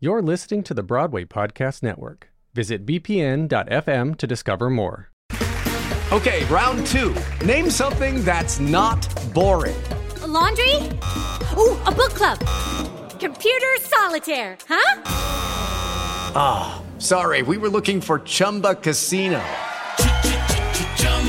You're listening to the Broadway Podcast Network. Visit bpn.fm to discover more. Okay, round two. Name something that's not boring. A laundry? Ooh, a book club. Computer solitaire, huh? Ah, oh, sorry, we were looking for Chumba Casino.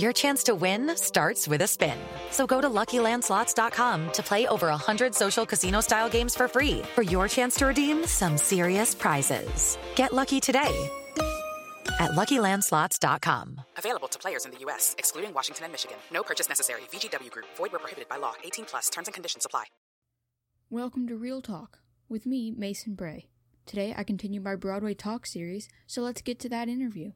Your chance to win starts with a spin. So go to LuckyLandSlots.com to play over 100 social casino-style games for free for your chance to redeem some serious prizes. Get lucky today at LuckyLandSlots.com. Available to players in the U.S., excluding Washington and Michigan. No purchase necessary. VGW Group. Void where prohibited by law. 18 plus. Terms and conditions apply. Welcome to Real Talk with me, Mason Bray. Today, I continue my Broadway Talk series, so let's get to that interview.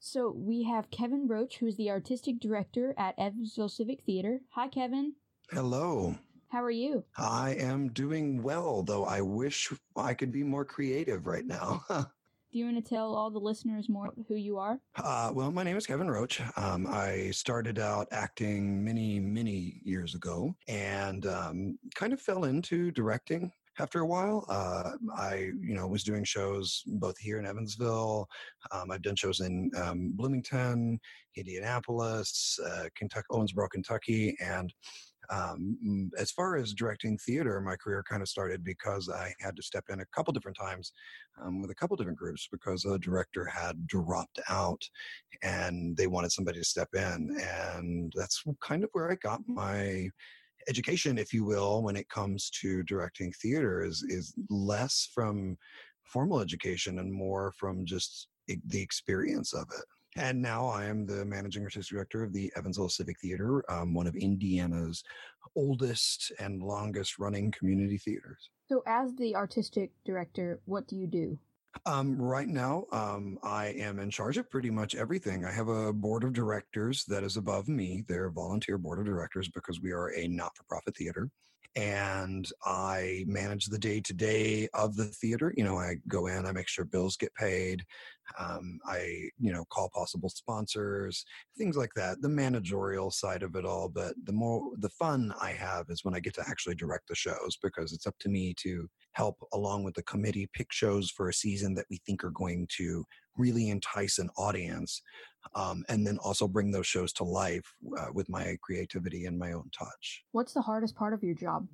So we have Kevin Roach, who's the artistic director at Evansville Civic Theater. Hi, Kevin. Hello. How are you? I am doing well, though I wish I could be more creative right now. Do you want to tell all the listeners more who you are? Uh, well, my name is Kevin Roach. Um, I started out acting many, many years ago and um, kind of fell into directing after a while. Uh, I, you know, was doing shows both here in Evansville. Um, I've done shows in um, Bloomington, Indianapolis, uh, Kentucky, Owensboro, Kentucky, and um, as far as directing theater, my career kind of started because I had to step in a couple different times um, with a couple different groups because a director had dropped out and they wanted somebody to step in. And that's kind of where I got my education, if you will, when it comes to directing theater is is less from formal education and more from just the experience of it. And now I am the managing artistic director of the Evansville Civic Theater, um, one of Indiana's oldest and longest running community theaters. So, as the artistic director, what do you do? Um, right now, um, I am in charge of pretty much everything. I have a board of directors that is above me. They're volunteer board of directors because we are a not for profit theater. And I manage the day to day of the theater. You know, I go in, I make sure bills get paid. Um, I, you know, call possible sponsors, things like that, the managerial side of it all. But the more, the fun I have is when I get to actually direct the shows because it's up to me to help along with the committee pick shows for a season that we think are going to really entice an audience um, and then also bring those shows to life uh, with my creativity and my own touch what's the hardest part of your job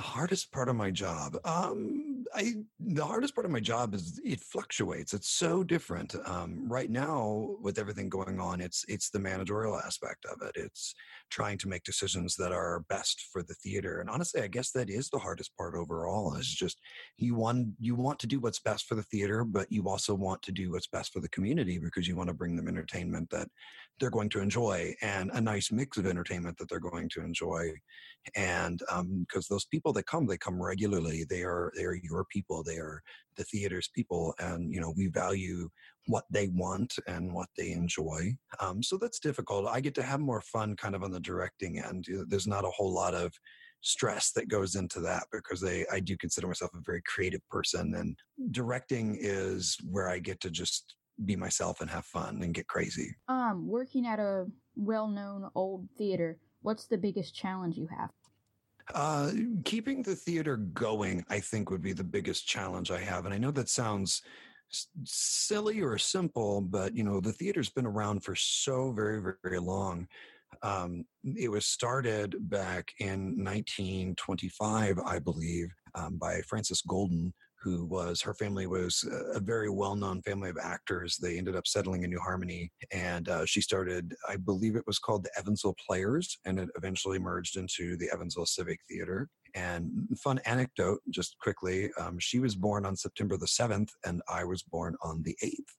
hardest part of my job, um, I the hardest part of my job is it fluctuates. It's so different. Um, right now, with everything going on, it's it's the managerial aspect of it. It's trying to make decisions that are best for the theater. And honestly, I guess that is the hardest part overall. Is just you want you want to do what's best for the theater, but you also want to do what's best for the community because you want to bring them entertainment that they're going to enjoy and a nice mix of entertainment that they're going to enjoy. And because um, those people that come, they come regularly. They are they are your people. They are the theater's people, and you know we value what they want and what they enjoy. Um, so that's difficult. I get to have more fun, kind of on the directing end. There's not a whole lot of stress that goes into that because they I do consider myself a very creative person and directing is where I get to just be myself and have fun and get crazy. Um, working at a well-known old theater, what's the biggest challenge you have? Uh, keeping the theater going, I think, would be the biggest challenge I have. And I know that sounds silly or simple, but you know, the theater's been around for so very, very, very long. Um, it was started back in 1925, I believe, um, by Francis Golden, who was her family was a very well-known family of actors. They ended up settling in New Harmony, and uh, she started, I believe it was called the Evansville Players, and it eventually merged into the Evansville Civic Theater. And fun anecdote, just quickly, um, she was born on September the seventh, and I was born on the eighth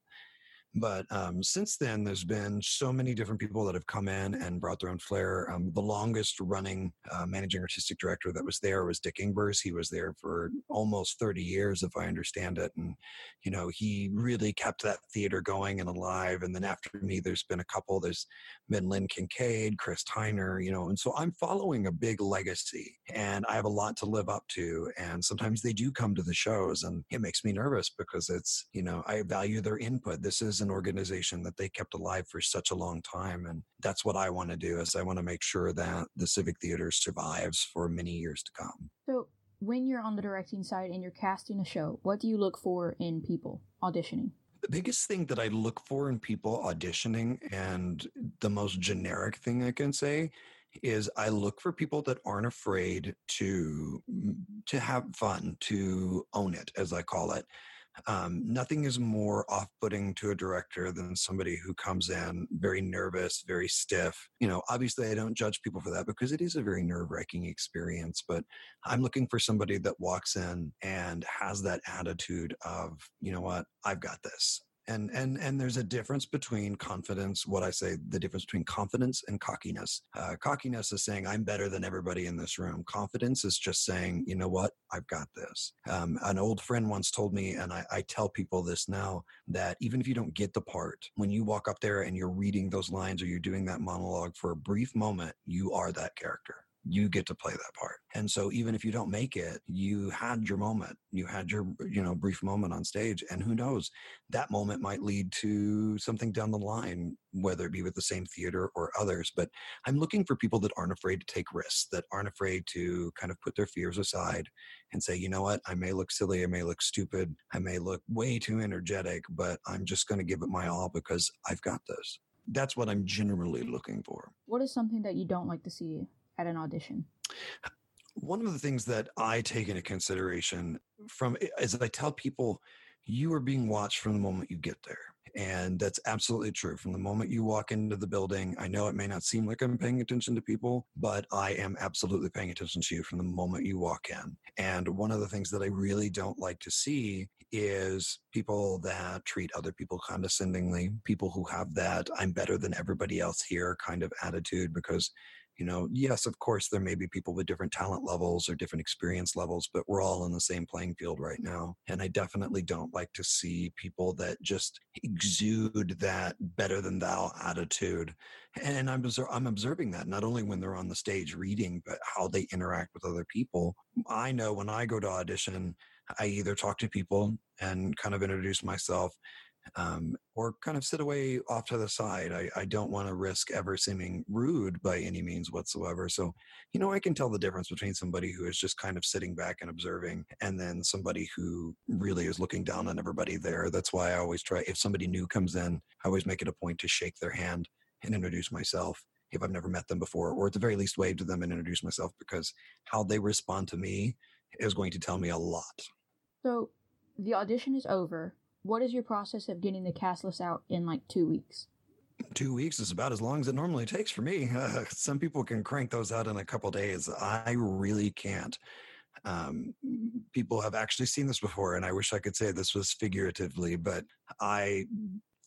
But um, since then, there's been so many different people that have come in and brought their own flair. Um, the longest running uh, managing artistic director that was there was Dick Engbers. He was there for almost 30 years, if I understand it. And, you know, he really kept that theater going and alive. And then after me, there's been a couple. There's been Lynn Kincaid, Chris Tyner, you know, and so I'm following a big legacy and I have a lot to live up to. And sometimes they do come to the shows and it makes me nervous because it's, you know, I value their input. This is an organization that they kept alive for such a long time. And that's what I want to do is I want to make sure that the Civic Theater survives for many years to come. So when you're on the directing side and you're casting a show, what do you look for in people auditioning? The biggest thing that I look for in people auditioning, and the most generic thing I can say, is I look for people that aren't afraid to to have fun, to own it, as I call it. Um, nothing is more off-putting to a director than somebody who comes in very nervous, very stiff. You know, obviously, I don't judge people for that because it is a very nerve-wracking experience. But I'm looking for somebody that walks in and has that attitude of, you know what, I've got this and and and there's a difference between confidence what i say the difference between confidence and cockiness. Uh, cockiness is saying i'm better than everybody in this room. Confidence is just saying you know what? I've got this. Um, an old friend once told me and I, I tell people this now that even if you don't get the part when you walk up there and you're reading those lines or you're doing that monologue for a brief moment you are that character you get to play that part. And so even if you don't make it, you had your moment. You had your, you know, brief moment on stage. And who knows, that moment might lead to something down the line, whether it be with the same theater or others. But I'm looking for people that aren't afraid to take risks, that aren't afraid to kind of put their fears aside and say, you know what, I may look silly, I may look stupid, I may look way too energetic, but I'm just going to give it my all because I've got this. That's what I'm generally looking for. What is something that you don't like to see at an audition? One of the things that I take into consideration from is I tell people you are being watched from the moment you get there. And that's absolutely true. From the moment you walk into the building, I know it may not seem like I'm paying attention to people, but I am absolutely paying attention to you from the moment you walk in. And one of the things that I really don't like to see is people that treat other people condescendingly, people who have that I'm better than everybody else here kind of attitude because you know, yes, of course, there may be people with different talent levels or different experience levels, but we're all in the same playing field right now. And I definitely don't like to see people that just exude that better than thou attitude. And I'm, I'm observing that not only when they're on the stage reading, but how they interact with other people. I know when I go to audition, I either talk to people and kind of introduce myself um, or kind of sit away off to the side. I, I don't want to risk ever seeming rude by any means whatsoever. So, you know, I can tell the difference between somebody who is just kind of sitting back and observing and then somebody who really is looking down on everybody there. That's why I always try, if somebody new comes in, I always make it a point to shake their hand and introduce myself if I've never met them before, or at the very least wave to them and introduce myself because how they respond to me is going to tell me a lot. So the audition is over what is your process of getting the cast list out in like two weeks? Two weeks is about as long as it normally takes for me. Uh, some people can crank those out in a couple days. I really can't. Um, people have actually seen this before, and I wish I could say this was figuratively, but I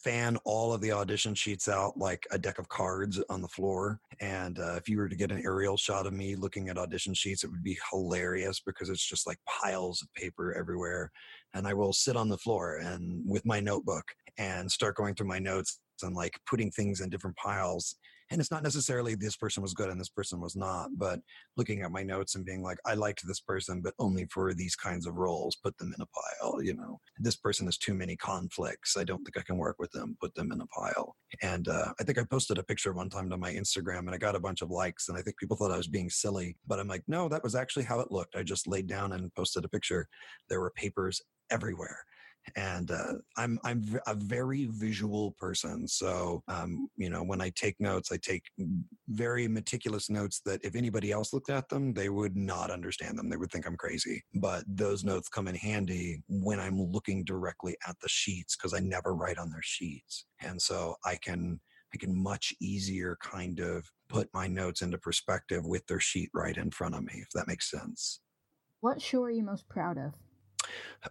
fan all of the audition sheets out like a deck of cards on the floor. And uh, if you were to get an aerial shot of me looking at audition sheets, it would be hilarious because it's just like piles of paper everywhere. And I will sit on the floor and with my notebook and start going through my notes and like putting things in different piles and it's not necessarily this person was good and this person was not but looking at my notes and being like i liked this person but only for these kinds of roles put them in a pile you know? This person has too many conflicts. I don't think i can work with them. Put them in a pile. And uh, i think i posted a picture one time to my instagram and i got a bunch of likes and i think people thought i was being silly but i'm like no that was actually how it looked. I just laid down and posted a picture. There were papers everywhere and uh, I'm I'm a very visual person. So um, you know, when I take notes, I take very meticulous notes that if anybody else looked at them, they would not understand them. They would think I'm crazy. But those notes come in handy when I'm looking directly at the sheets because I never write on their sheets, and so I can I can much easier kind of put my notes into perspective with their sheet right in front of me, if that makes sense. What show are you most proud of?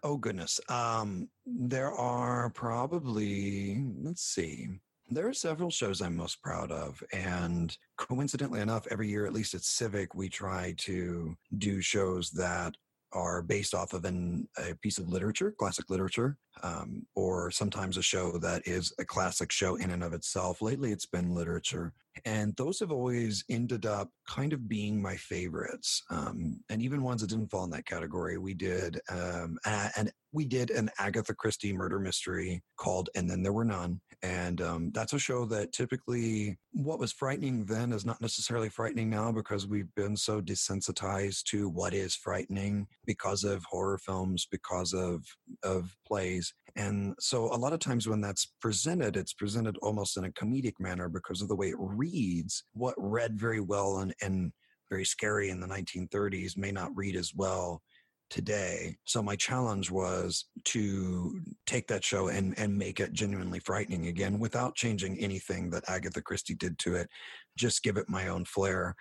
Oh goodness. Um, there are probably let's see. There are several shows I'm most proud of, and coincidentally enough, every year, at least at Civic, we try to do shows that are based off of an, a piece of literature, classic literature, um, or sometimes a show that is a classic show in and of itself. Lately, it's been literature. And those have always ended up kind of being my favorites. Um, and even ones that didn't fall in that category. We did um, and we did an Agatha Christie murder mystery called And Then There Were None. And um, that's a show that typically what was frightening then is not necessarily frightening now because we've been so desensitized to what is frightening because of horror films, because of of plays. And so a lot of times when that's presented, it's presented almost in a comedic manner because of the way it reads. What read very well and, and very scary in the 1930s may not read as well today. So my challenge was to take that show and and make it genuinely frightening again without changing anything that Agatha Christie did to it. Just give it my own flair.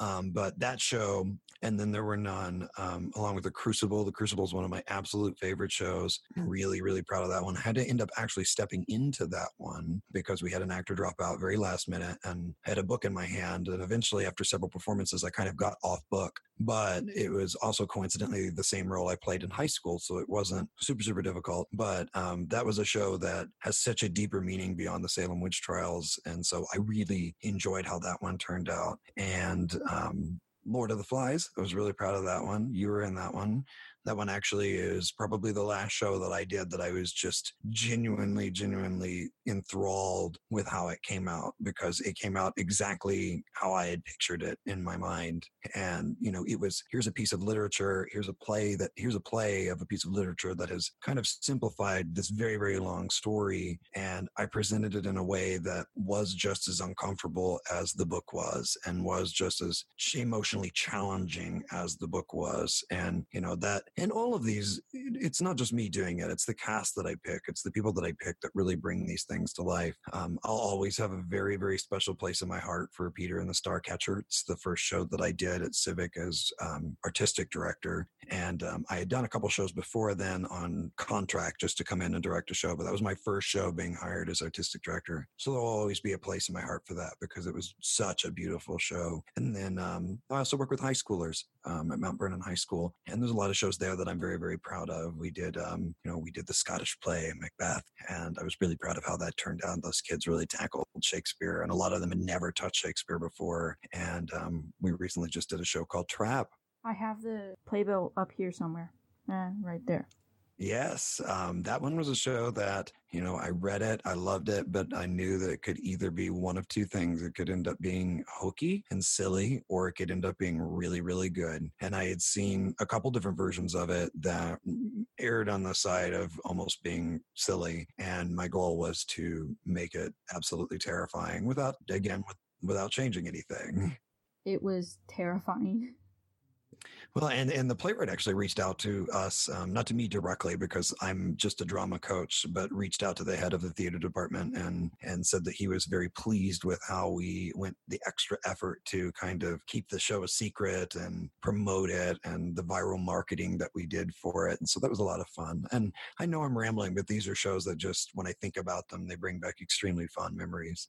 Um, but that show, and then there were none, um, along with The Crucible. The Crucible is one of my absolute favorite shows. Really, really proud of that one. I had to end up actually stepping into that one because we had an actor drop out very last minute and had a book in my hand. And eventually, after several performances, I kind of got off book. But it was also coincidentally the same role I played in high school. So it wasn't super, super difficult. But um, that was a show that has such a deeper meaning beyond the Salem witch trials. And so I really enjoyed how that one turned out. And um, Lord of the Flies. I was really proud of that one. You were in that one. That one actually is probably the last show that I did that I was just genuinely, genuinely enthralled with how it came out because it came out exactly how I had pictured it in my mind. And, you know, it was here's a piece of literature, here's a play that here's a play of a piece of literature that has kind of simplified this very, very long story. And I presented it in a way that was just as uncomfortable as the book was and was just as emotionally challenging as the book was. And, you know, that and all of these it's not just me doing it it's the cast that i pick it's the people that i pick that really bring these things to life. Um, i'll always have a very very special place in my heart for peter and the starcatcher it's the first show that i did at civic as um, artistic director. And um, i had done a couple shows before then on contract just to come in and direct a show but that was my first show being hired as artistic director. So there'll always be a place in my heart for that because it was such a beautiful show. And then um, i also work with high schoolers um, at mount vernon high school and there's a lot of shows there that I'm very, very proud of. We did, um, you know, we did the Scottish play Macbeth, and I was really proud of how that turned out. Those kids really tackled Shakespeare, and a lot of them had never touched Shakespeare before. And um, we recently just did a show called Trap. I have the playbill up here somewhere, uh, right there. Yes, um, that one was a show that you know I read it, I loved it, but I knew that it could either be one of two things. It could end up being hokey and silly, or it could end up being really, really good. And I had seen a couple different versions of it that aired on the side of almost being silly, and my goal was to make it absolutely terrifying without, again, with, without changing anything. It was terrifying. Well, and and the playwright actually reached out to us, um, not to me directly because I'm just a drama coach, but reached out to the head of the theater department and and said that he was very pleased with how we went the extra effort to kind of keep the show a secret and promote it and the viral marketing that we did for it. And so that was a lot of fun. And I know I'm rambling, but these are shows that just when I think about them, they bring back extremely fond memories.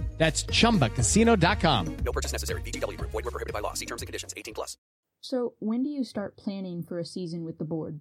That's chumbacasino.com. No purchase necessary. VGW Group. Void were prohibited by law. See terms and conditions. 18 plus. So, when do you start planning for a season with the board?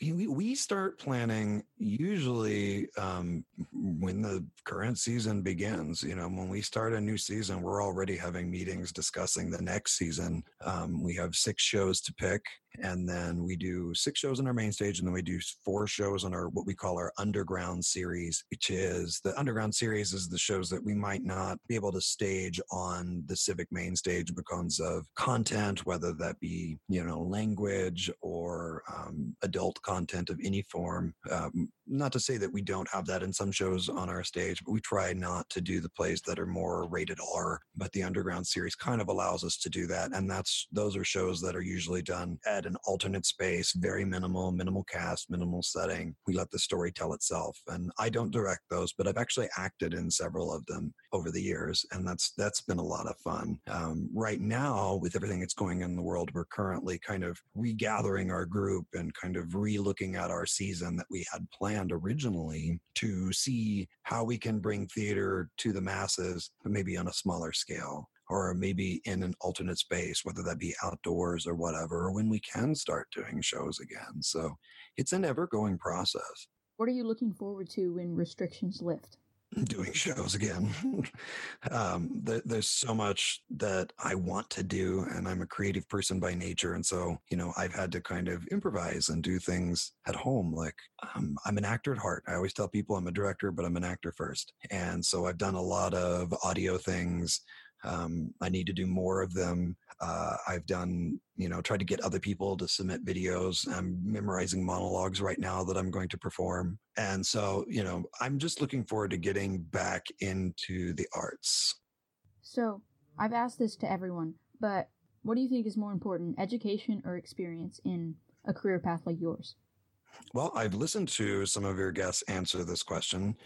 We, we, start planning usually um, when the current season begins. You know, when we start a new season, we're already having meetings discussing the next season. Um, we have six shows to pick, and then we do six shows on our main stage, and then we do four shows on our what we call our underground series, which is the underground series is the shows that we might not be able to stage on the civic main stage because of content, whether that be you know language or um, adult content of any form. Um, not to say that we don't have that in some shows on our stage, but we try not to do the plays that are more rated R. But the underground series kind of allows us to do that, and that's those are shows that are usually done at an alternate space, very minimal, minimal cast, minimal setting. We let the story tell itself, and I don't direct those, but I've actually acted in several of them over the years, and that's that's been a lot of fun. Um, right now, with everything that's going on in the world, we're currently kind of regathering our group and kind of re-looking at our season that we had planned originally to see how we can bring theater to the masses, but maybe on a smaller scale or maybe in an alternate space, whether that be outdoors or whatever, or when we can start doing shows again. So it's an ever going process. What are you looking forward to when restrictions lift? Doing shows again. um, th- there's so much that I want to do, and I'm a creative person by nature. And so, you know, I've had to kind of improvise and do things at home. Like, um, I'm an actor at heart. I always tell people I'm a director, but I'm an actor first. And so I've done a lot of audio things. Um, I need to do more of them. Uh, I've done, you know, tried to get other people to submit videos. I'm memorizing monologues right now that I'm going to perform. And so, you know, I'm just looking forward to getting back into the arts. So, I've asked this to everyone, but what do you think is more important, education or experience in a career path like yours? Well, I've listened to some of your guests answer this question,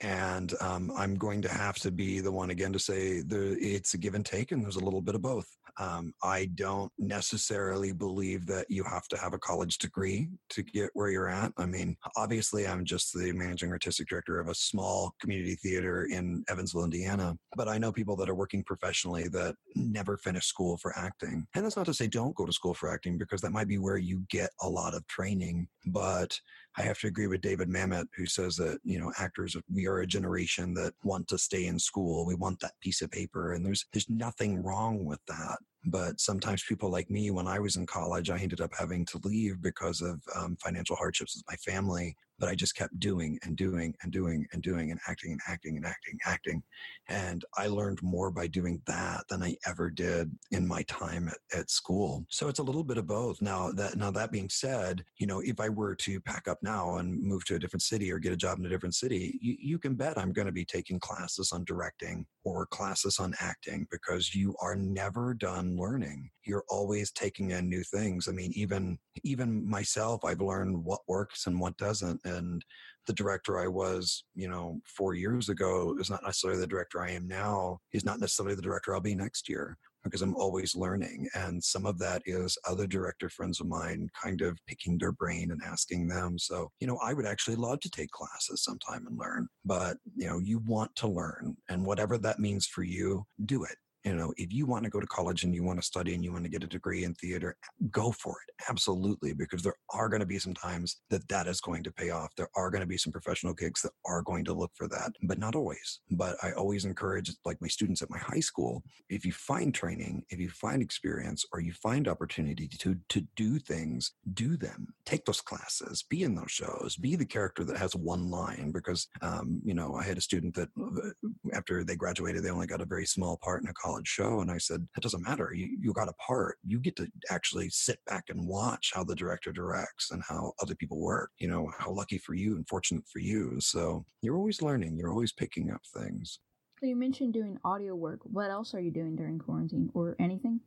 and um, I'm going to have to be the one again to say it's a give and take, and there's a little bit of both. Um, I don't necessarily believe that you have to have a college degree to get where you're at. I mean, obviously, I'm just the managing artistic director of a small community theater in Evansville, Indiana, but I know people that are working professionally that never finish school for acting. And that's not to say don't go to school for acting, because that might be where you get a lot of training. But I have to agree with David Mamet, who says that, you know, actors, we are a generation that want to stay in school. We want that piece of paper. And there's, there's nothing wrong with that. But sometimes people like me, when I was in college, I ended up having to leave because of um, financial hardships with my family. But I just kept doing and doing and doing and doing and acting and acting and acting, acting. And I learned more by doing that than I ever did in my time at, at school. So it's a little bit of both. Now that now that being said, you know, if I were to pack up now and move to a different city or get a job in a different city, you, you can bet I'm going to be taking classes on directing or classes on acting because you are never done learning. You're always taking in new things. I mean, even even myself, I've learned what works and what doesn't. And the director I was, you know, four years ago is not necessarily the director I am now. He's not necessarily the director I'll be next year because I'm always learning. And some of that is other director friends of mine kind of picking their brain and asking them. So, you know, I would actually love to take classes sometime and learn, but, you know, you want to learn and whatever that means for you, do it you know if you want to go to college and you want to study and you want to get a degree in theater go for it absolutely because there are going to be some times that that is going to pay off. There are going to be some professional gigs that are going to look for that but not always. But i always encourage like my students at my high school if you find training if you find experience or you find opportunity to to do things do them. Take those classes be in those shows be the character that has one line because um, you know i had a student that uh, after they graduated they only got a very small part in a college show. And I said, it doesn't matter. You, you got a part. You get to actually sit back and watch how the director directs and how other people work. You know, how lucky for you and fortunate for you. So you're always learning. You're always picking up things. So you mentioned doing audio work. What else are you doing during quarantine or anything?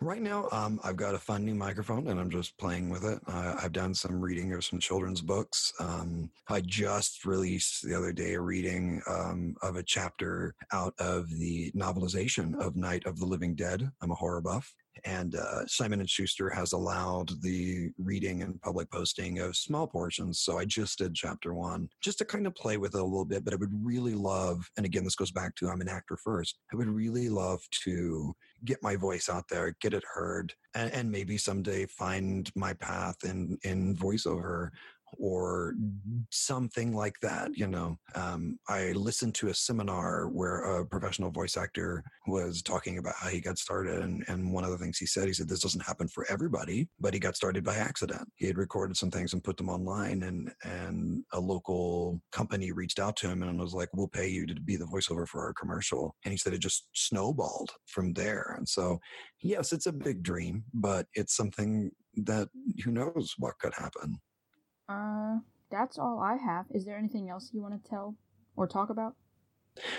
Right now, um, I've got a fun new microphone and I'm just playing with it. Uh, I've done some reading of some children's books. Um, I just released the other day a reading um, of a chapter out of the novelization of Night of the Living Dead. I'm a horror buff and uh, Simon and Schuster has allowed the reading and public posting of small portions. So I just did chapter one, just to kind of play with it a little bit. But I would really love, and again, this goes back to I'm an actor first. I would really love to get my voice out there, get it heard, and, and maybe someday find my path in in voiceover or something like that. You know, um, I listened to a seminar where a professional voice actor was talking about how he got started, and, and one of the things he said, he said, "This doesn't happen for everybody, but he got started by accident. He had recorded some things and put them online, and and a local company reached out to him and was like, "We'll pay you to be the voiceover for our commercial," and he said it just snowballed from there. And so, yes, it's a big dream, but it's something that who knows what could happen. Uh, that's all I have. Is there anything else you want to tell or talk about?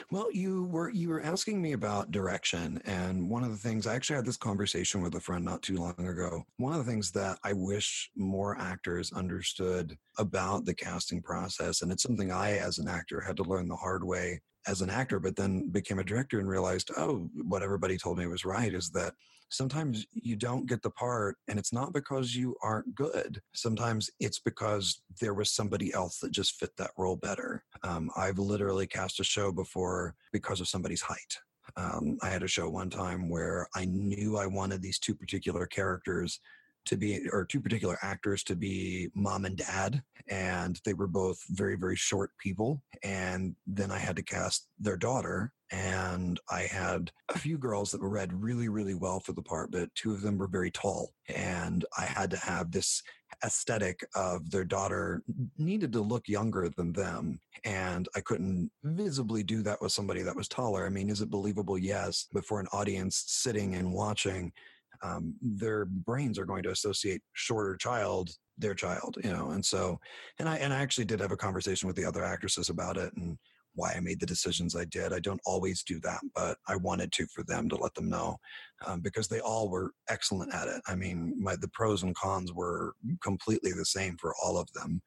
Well, you were you were asking me about direction, and one of the things I actually had this conversation with a friend not too long ago. One of the things that I wish more actors understood about the casting process, and it's something I, as an actor, had to learn the hard way as an actor, but then became a director and realized, oh, what everybody told me was right is that sometimes you don't get the part and it's not because you aren't good. Sometimes it's because there was somebody else that just fit that role better. Um, i've literally cast a show before because of somebody's height. Um, i had a show one time where i knew i wanted these two particular characters to be or two particular actors to be mom and dad and they were both very very short people and then i had to cast their daughter and I had a few girls that were read really, really well for the part, but two of them were very tall. And I had to have this aesthetic of their daughter needed to look younger than them. And I couldn't visibly do that with somebody that was taller. I mean, is it believable? Yes. But for an audience sitting and watching, um, their brains are going to associate shorter child their child you know and so and i and i actually did have a conversation with the other actresses about it and why I made the decisions I did. I don't always do that, but I wanted to for them to let them know um, because they all were excellent at it. I mean, my the pros and cons were completely the same for all of them.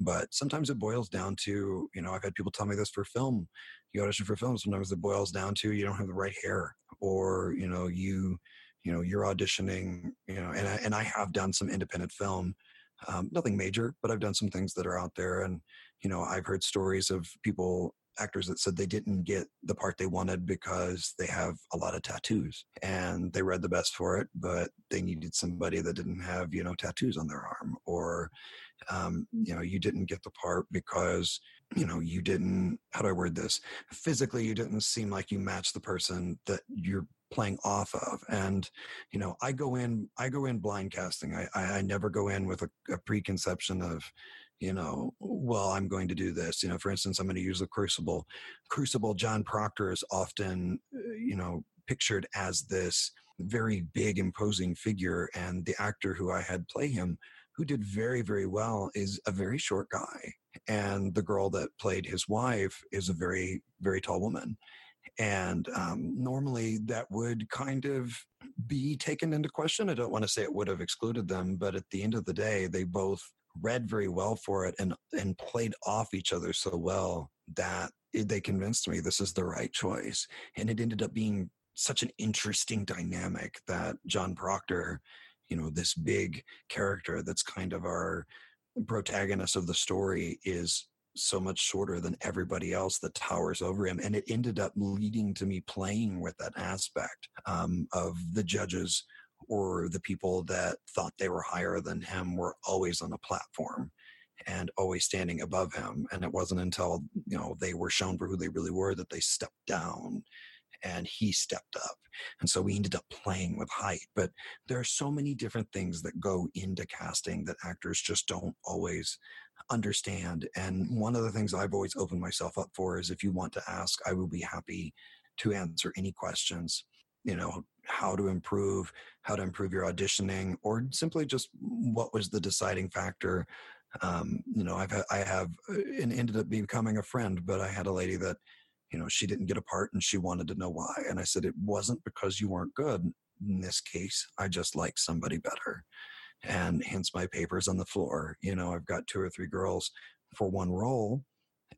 But sometimes it boils down to, you know, I've had people tell me this for film. You audition for film, sometimes it boils down to you don't have the right hair, or you know, you, you know, you're auditioning, you know, and I, and I have done some independent film, um, nothing major, but I've done some things that are out there, and you know, I've heard stories of people actors that said they didn't get the part they wanted because they have a lot of tattoos and they read the best for it, but they needed somebody that didn't have, you know, tattoos on their arm or, um, you know, you didn't get the part because, you know, you didn't, how do I word this? Physically, you didn't seem like you matched the person that you're playing off of and you know i go in i go in blind casting i i, I never go in with a, a preconception of you know, well, I'm going to do this. You know, for instance, I'm going to use the Crucible. Crucible, John Proctor is often, uh, you know, pictured as this very big, imposing figure. And the actor who I had play him, who did very, very well, is a very short guy. And the girl that played his wife is a very, very tall woman. And um, normally that would kind of be taken into question. I don't want to say it would have excluded them, but at the end of the day, they both read very well for it and and played off each other so well that they convinced me this is the right choice and it ended up being such an interesting dynamic that John Proctor you know this big character that's kind of our protagonist of the story is so much shorter than everybody else that towers over him and it ended up leading to me playing with that aspect um, of the judges or the people that thought they were higher than him were always on a platform and always standing above him and it wasn't until you know they were shown for who they really were that they stepped down and he stepped up and so we ended up playing with height but there are so many different things that go into casting that actors just don't always understand and one of the things i've always opened myself up for is if you want to ask i will be happy to answer any questions you know how to improve how to improve your auditioning or simply just what was the deciding factor. Um, you know i've i have uh, and ended up becoming a friend but i had a lady that you know she didn't get a part and she wanted to know why and i said it wasn't because you weren't good in this case i just like somebody better and hence my papers on the floor you know i've got two or three girls for one role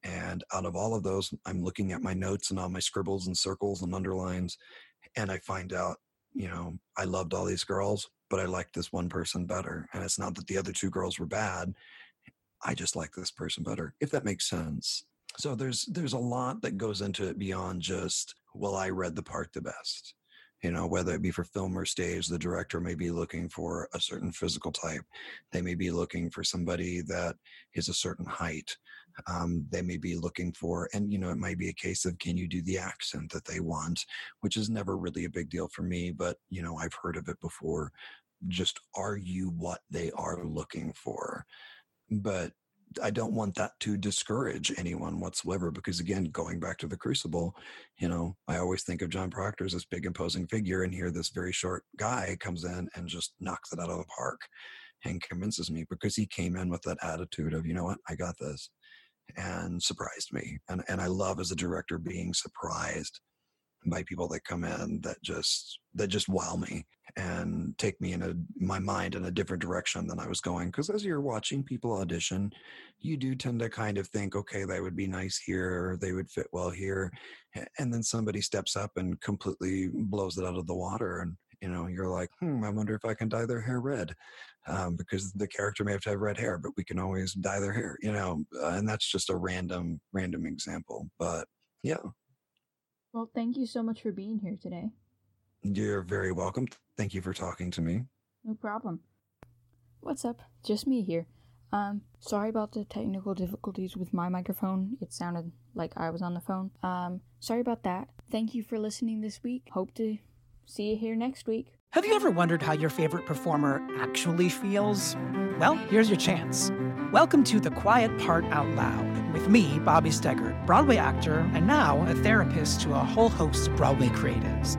and out of all of those i'm looking at my notes and all my scribbles and circles and underlines and I find out, you know, I loved all these girls, but I liked this one person better. And it's not that the other two girls were bad. I just like this person better, if that makes sense. So there's there's a lot that goes into it beyond just, well, I read the part the best. you know whether it be for film or stage the director may be looking for a certain physical type. They may be looking for somebody that is a certain height. Um, they may be looking for and you know it might be a case of can you do the accent that they want? which is never really a big deal for me but you know i've heard of it before. Just are you what they are looking for? But I don't want that to discourage anyone whatsoever because again, going back to the crucible, you know, I always think of John Proctor as this big imposing figure and here this very short guy comes in and just knocks it out of the park and convinces me because he came in with that attitude of, you know what, I got this and surprised me. And and I love as a director being surprised by people that come in that just that just wow me and take me in a my mind in a different direction than I was going. Because as you're watching people audition, you do tend to kind of think, okay, they would be nice here, they would fit well here, and then somebody steps up and completely blows it out of the water, and you know you're like, hmm, I wonder if I can dye their hair red. Um, because the character may have to have red hair, but we can always dye their hair, you know, uh, and that's just a random, random example. But yeah, well, thank you so much for being here today. You're very welcome. Thank you for talking to me. No problem. What's up? Just me here. Um, sorry about the technical difficulties with my microphone. It sounded like I was on the phone. Um, sorry about that. Thank you for listening this week. Hope to see you here next week. Have you ever wondered how your favorite performer actually feels? Well, here's your chance. Welcome to The Quiet Part Out Loud with me, Bobby Steggert, Broadway actor, and now a therapist to a whole host of Broadway creatives.